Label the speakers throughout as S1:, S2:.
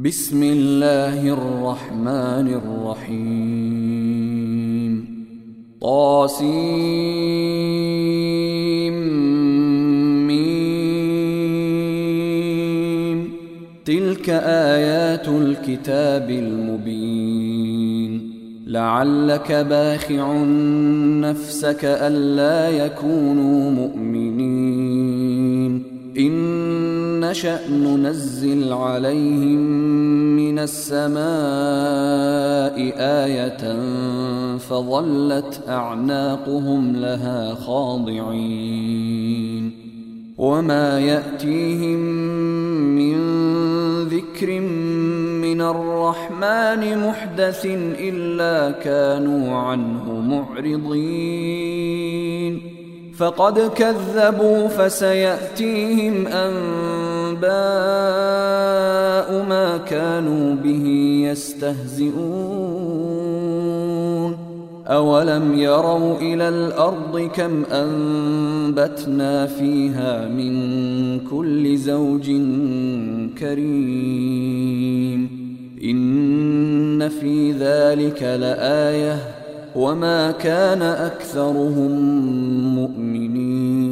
S1: بسم الله الرحمن الرحيم. طاسيم ميم. تلك آيات الكتاب المبين. لعلك باخع نفسك ألا يكونوا مؤمنين. إن نشأ ننزل عليهم من السماء آية فظلت أعناقهم لها خاضعين. وما يأتيهم من ذكر من الرحمن محدث إلا كانوا عنه معرضين. فقد كذبوا فسيأتيهم أنباء ما كانوا به يستهزئون أولم يروا إلى الأرض كم أنبتنا فيها من كل زوج كريم إن في ذلك لآيةٌ وما كان اكثرهم مؤمنين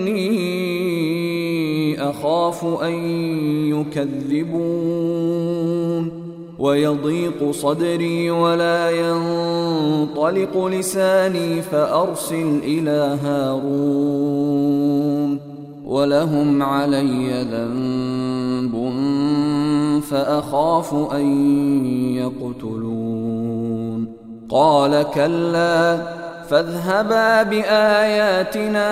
S1: أخاف أن يكذبون ويضيق صدري ولا ينطلق لساني فأرسل إلى هارون ولهم علي ذنب فأخاف أن يقتلون قال كلا فاذهبا بآياتنا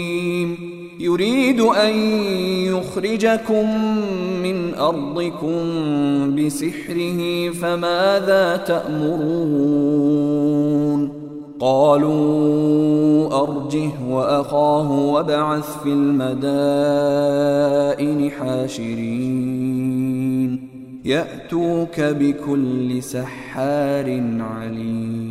S1: يريد أن يخرجكم من أرضكم بسحره فماذا تأمرون؟ قالوا أرجه وأخاه وابعث في المدائن حاشرين. يأتوك بكل سحار عليم.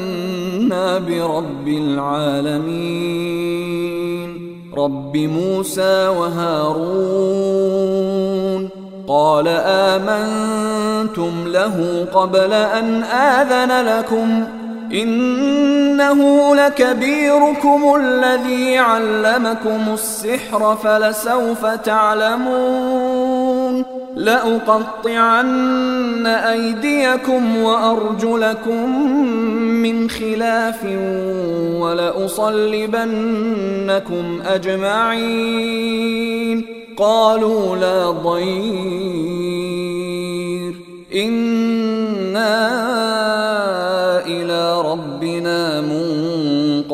S1: برب العالمين. رب موسى وهارون قال آمنتم له قبل أن آذن لكم. إنه لكبيركم الذي علمكم السحر فلسوف تعلمون. لأقطعن أيديكم وأرجلكم من خلاف ولأصلبنكم أجمعين. قالوا لا ضير. إنا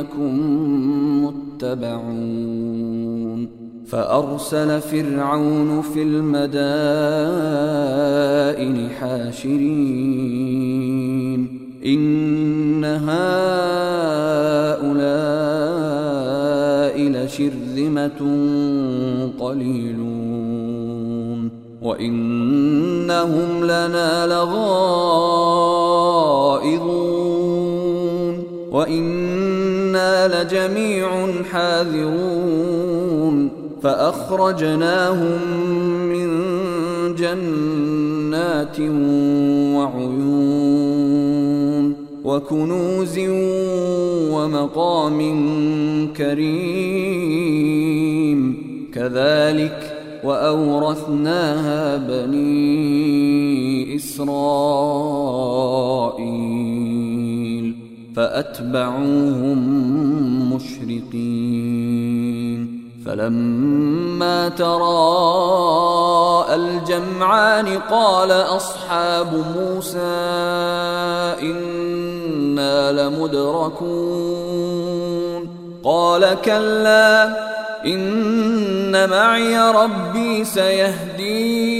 S1: إنكم متبعون. فأرسل فرعون في المدائن حاشرين. إن هؤلاء لشرذمة قليلون. وإنهم لنا لغائظون. لجميع حاذرون فأخرجناهم من جنات وعيون وكنوز ومقام كريم كذلك وأورثناها بني إسرائيل. فأتبعوهم مشرقين. فلما تراءى الجمعان قال أصحاب موسى إنا لمدركون. قال كلا إن معي ربي سيهدين.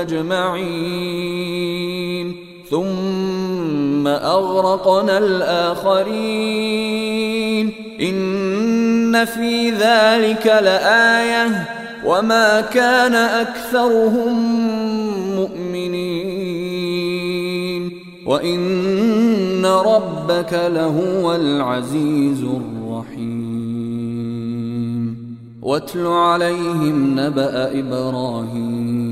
S1: أجمعين. ثم أغرقنا الآخرين. إن في ذلك لآية. وما كان أكثرهم مؤمنين. وإن ربك لهو العزيز الرحيم. واتل عليهم نبأ إبراهيم.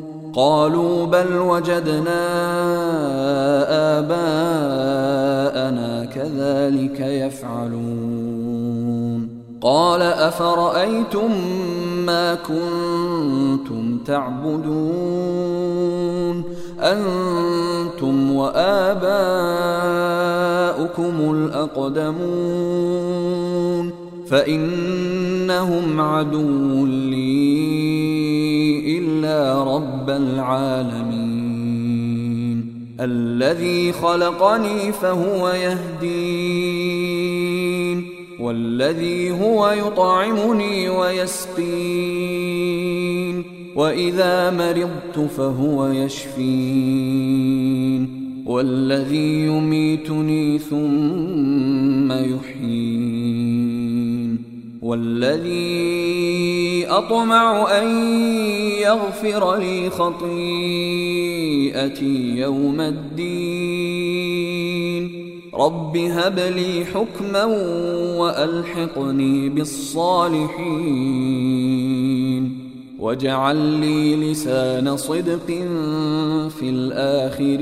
S1: قالوا بل وجدنا آباءنا كذلك يفعلون. قال أفرأيتم ما كنتم تعبدون؟ أنتم وآباؤكم الأقدمون. فإنهم عدو لي. إلا رب العالمين. الذي خلقني فهو يهدين والذي هو يطعمني ويسقين وإذا مرضت فهو يشفين. والذي يميتني ثم يحيين. والذي أطمع أن يغفر لي خطيئتي يوم الدين. رب هب لي حكما وألحقني بالصالحين. واجعل لي لسان صدق في الآخرين.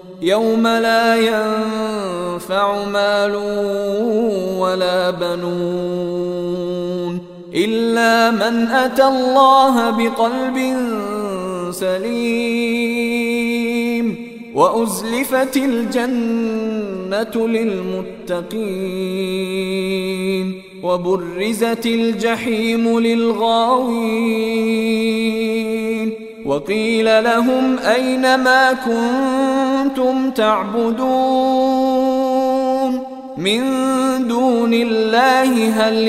S1: يوم لا ينفع مال ولا بنون إلا من أتى الله بقلب سليم وأزلفت الجنة للمتقين وبرزت الجحيم للغاوين وقيل لهم أين ما كنتم تعبدون من دون الله هل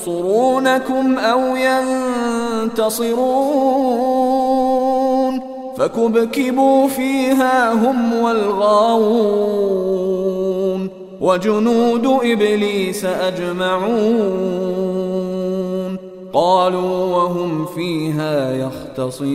S1: ينصرونكم أو ينتصرون؟ فكبكبوا فيها هم والغاوون وجنود إبليس أجمعون قالوا وهم فيها يختصمون.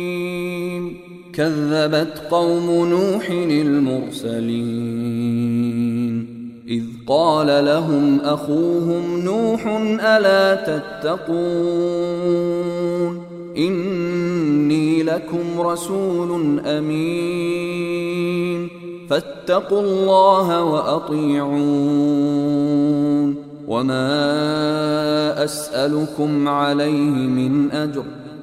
S1: كذبت قوم نوح المرسلين. إذ قال لهم أخوهم نوح ألا تتقون؟ إني لكم رسول أمين. فاتقوا الله وأطيعون. وما أسألكم عليه من أجر.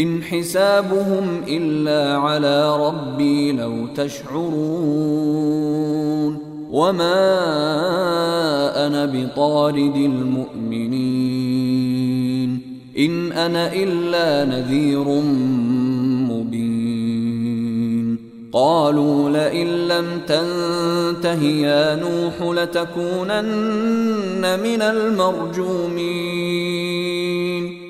S1: إن حسابهم إلا على ربي لو تشعرون وما أنا بطارد المؤمنين إن أنا إلا نذير قالوا لئن لم تنته يا نوح لتكونن من المرجومين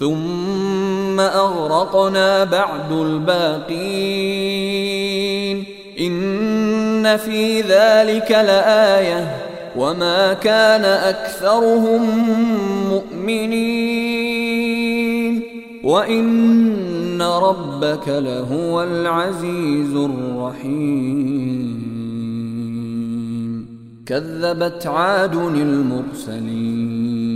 S1: ثم أغرقنا بعد الباقين. إن في ذلك لآية. وما كان أكثرهم مؤمنين. وإن ربك لهو العزيز الرحيم. كذبت عاد المرسلين.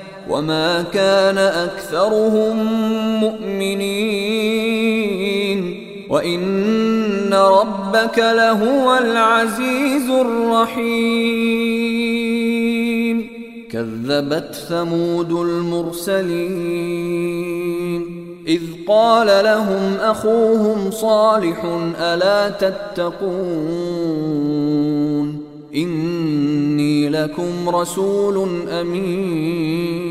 S1: وما كان اكثرهم مؤمنين وان ربك لهو العزيز الرحيم كذبت ثمود المرسلين اذ قال لهم اخوهم صالح الا تتقون إني لكم رسول أمين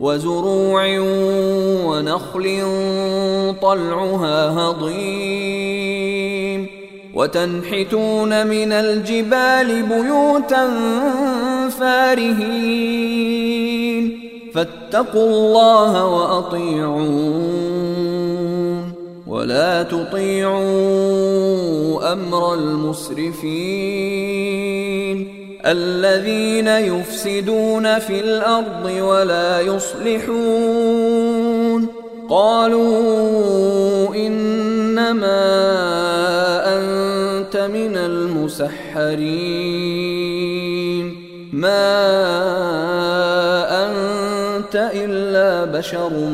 S1: وزروع ونخل طلعها هضيم. وتنحتون من الجبال بيوتا فارهين. فاتقوا الله وأطيعون. ولا تطيعوا أمر المسرفين. الذين يفسدون في الأرض ولا يصلحون. قالوا إنما أنت من المسحرين. ما بشر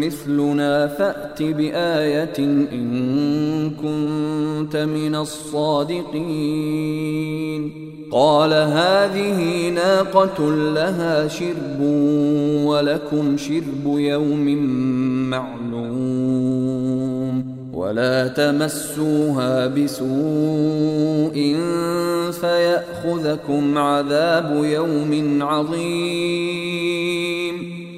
S1: مثلنا فأت بآية إن كنت من الصادقين. قال هذه ناقة لها شرب ولكم شرب يوم معلوم. ولا تمسوها بسوء فيأخذكم عذاب يوم عظيم.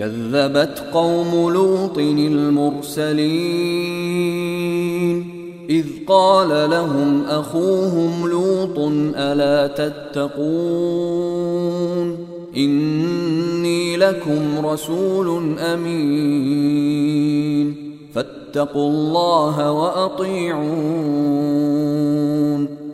S1: كذبت قوم لوط المرسلين. إذ قال لهم أخوهم لوط ألا تتقون؟ إني لكم رسول أمين. فاتقوا الله وأطيعون.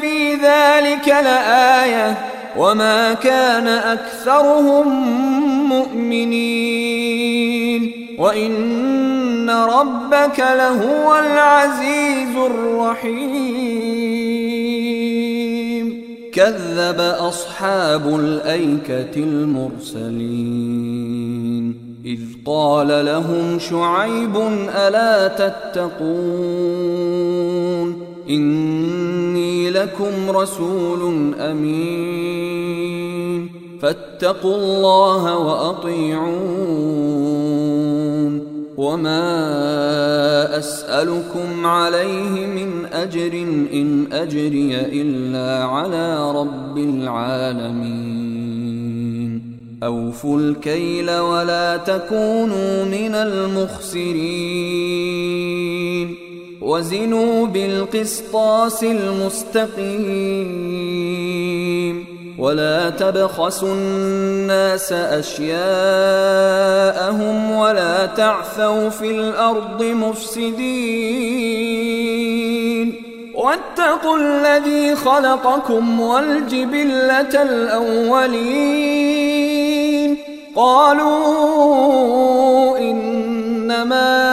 S1: في ذلك لآية وما كان أكثرهم مؤمنين وإن ربك لهو العزيز الرحيم. كذب أصحاب الأيكة المرسلين. إذ قال لهم شعيب ألا تتقون؟ إني لكم رسول أمين. فاتقوا الله وأطيعون. وما أسألكم عليه من أجر إن أجري إلا على رب العالمين. أوفوا الكيل ولا تكونوا من المخسرين. وزنوا بالقسطاس المستقيم ولا تبخسوا الناس أشياءهم ولا تعثوا في الأرض مفسدين واتقوا الذي خلقكم والجبلة الأولين قالوا إنما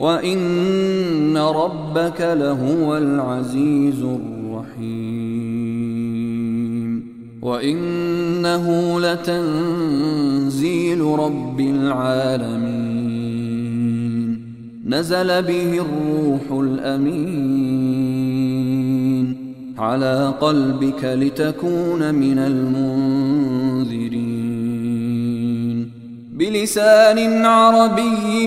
S1: وإن ربك لهو العزيز الرحيم وإنه لتنزيل رب العالمين نزل به الروح الأمين على قلبك لتكون من المنذرين بلسان عربي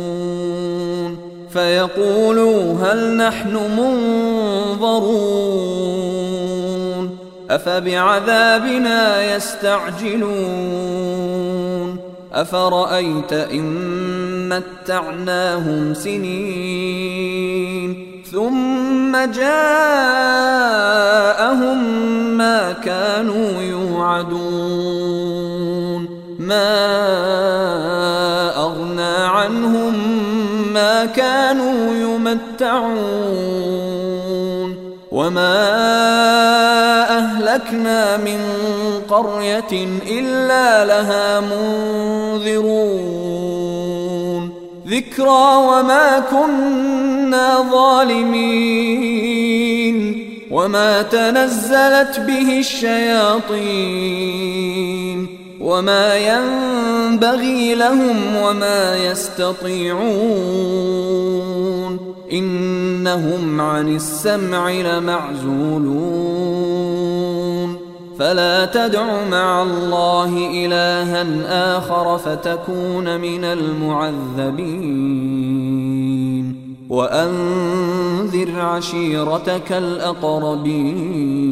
S1: فيقولوا هل نحن منظرون أفبعذابنا يستعجلون أفرأيت إن متعناهم سنين ثم جاءهم ما كانوا يوعدون ما أغنى عنهم ما كانوا يمتعون وما أهلكنا من قرية إلا لها منذرون. ذكرى وما كنا ظالمين وما تنزلت به الشياطين. وما ينبغي لهم وما يستطيعون إنهم عن السمع لمعزولون فلا تدع مع الله إلها آخر فتكون من المعذبين وأنذر عشيرتك الأقربين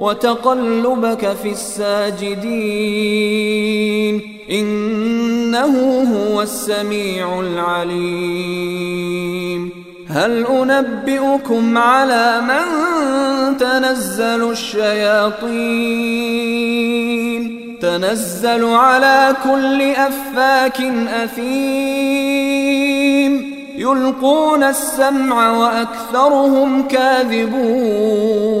S1: وتقلبك في الساجدين. إنه هو السميع العليم. هل أنبئكم على من تنزل الشياطين؟ تنزل على كل أفاك أثيم. يلقون السمع وأكثرهم كاذبون.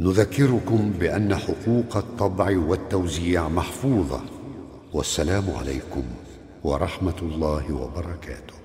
S2: نذكركم بأن حقوق الطبع والتوزيع محفوظة والسلام عليكم ورحمة الله وبركاته.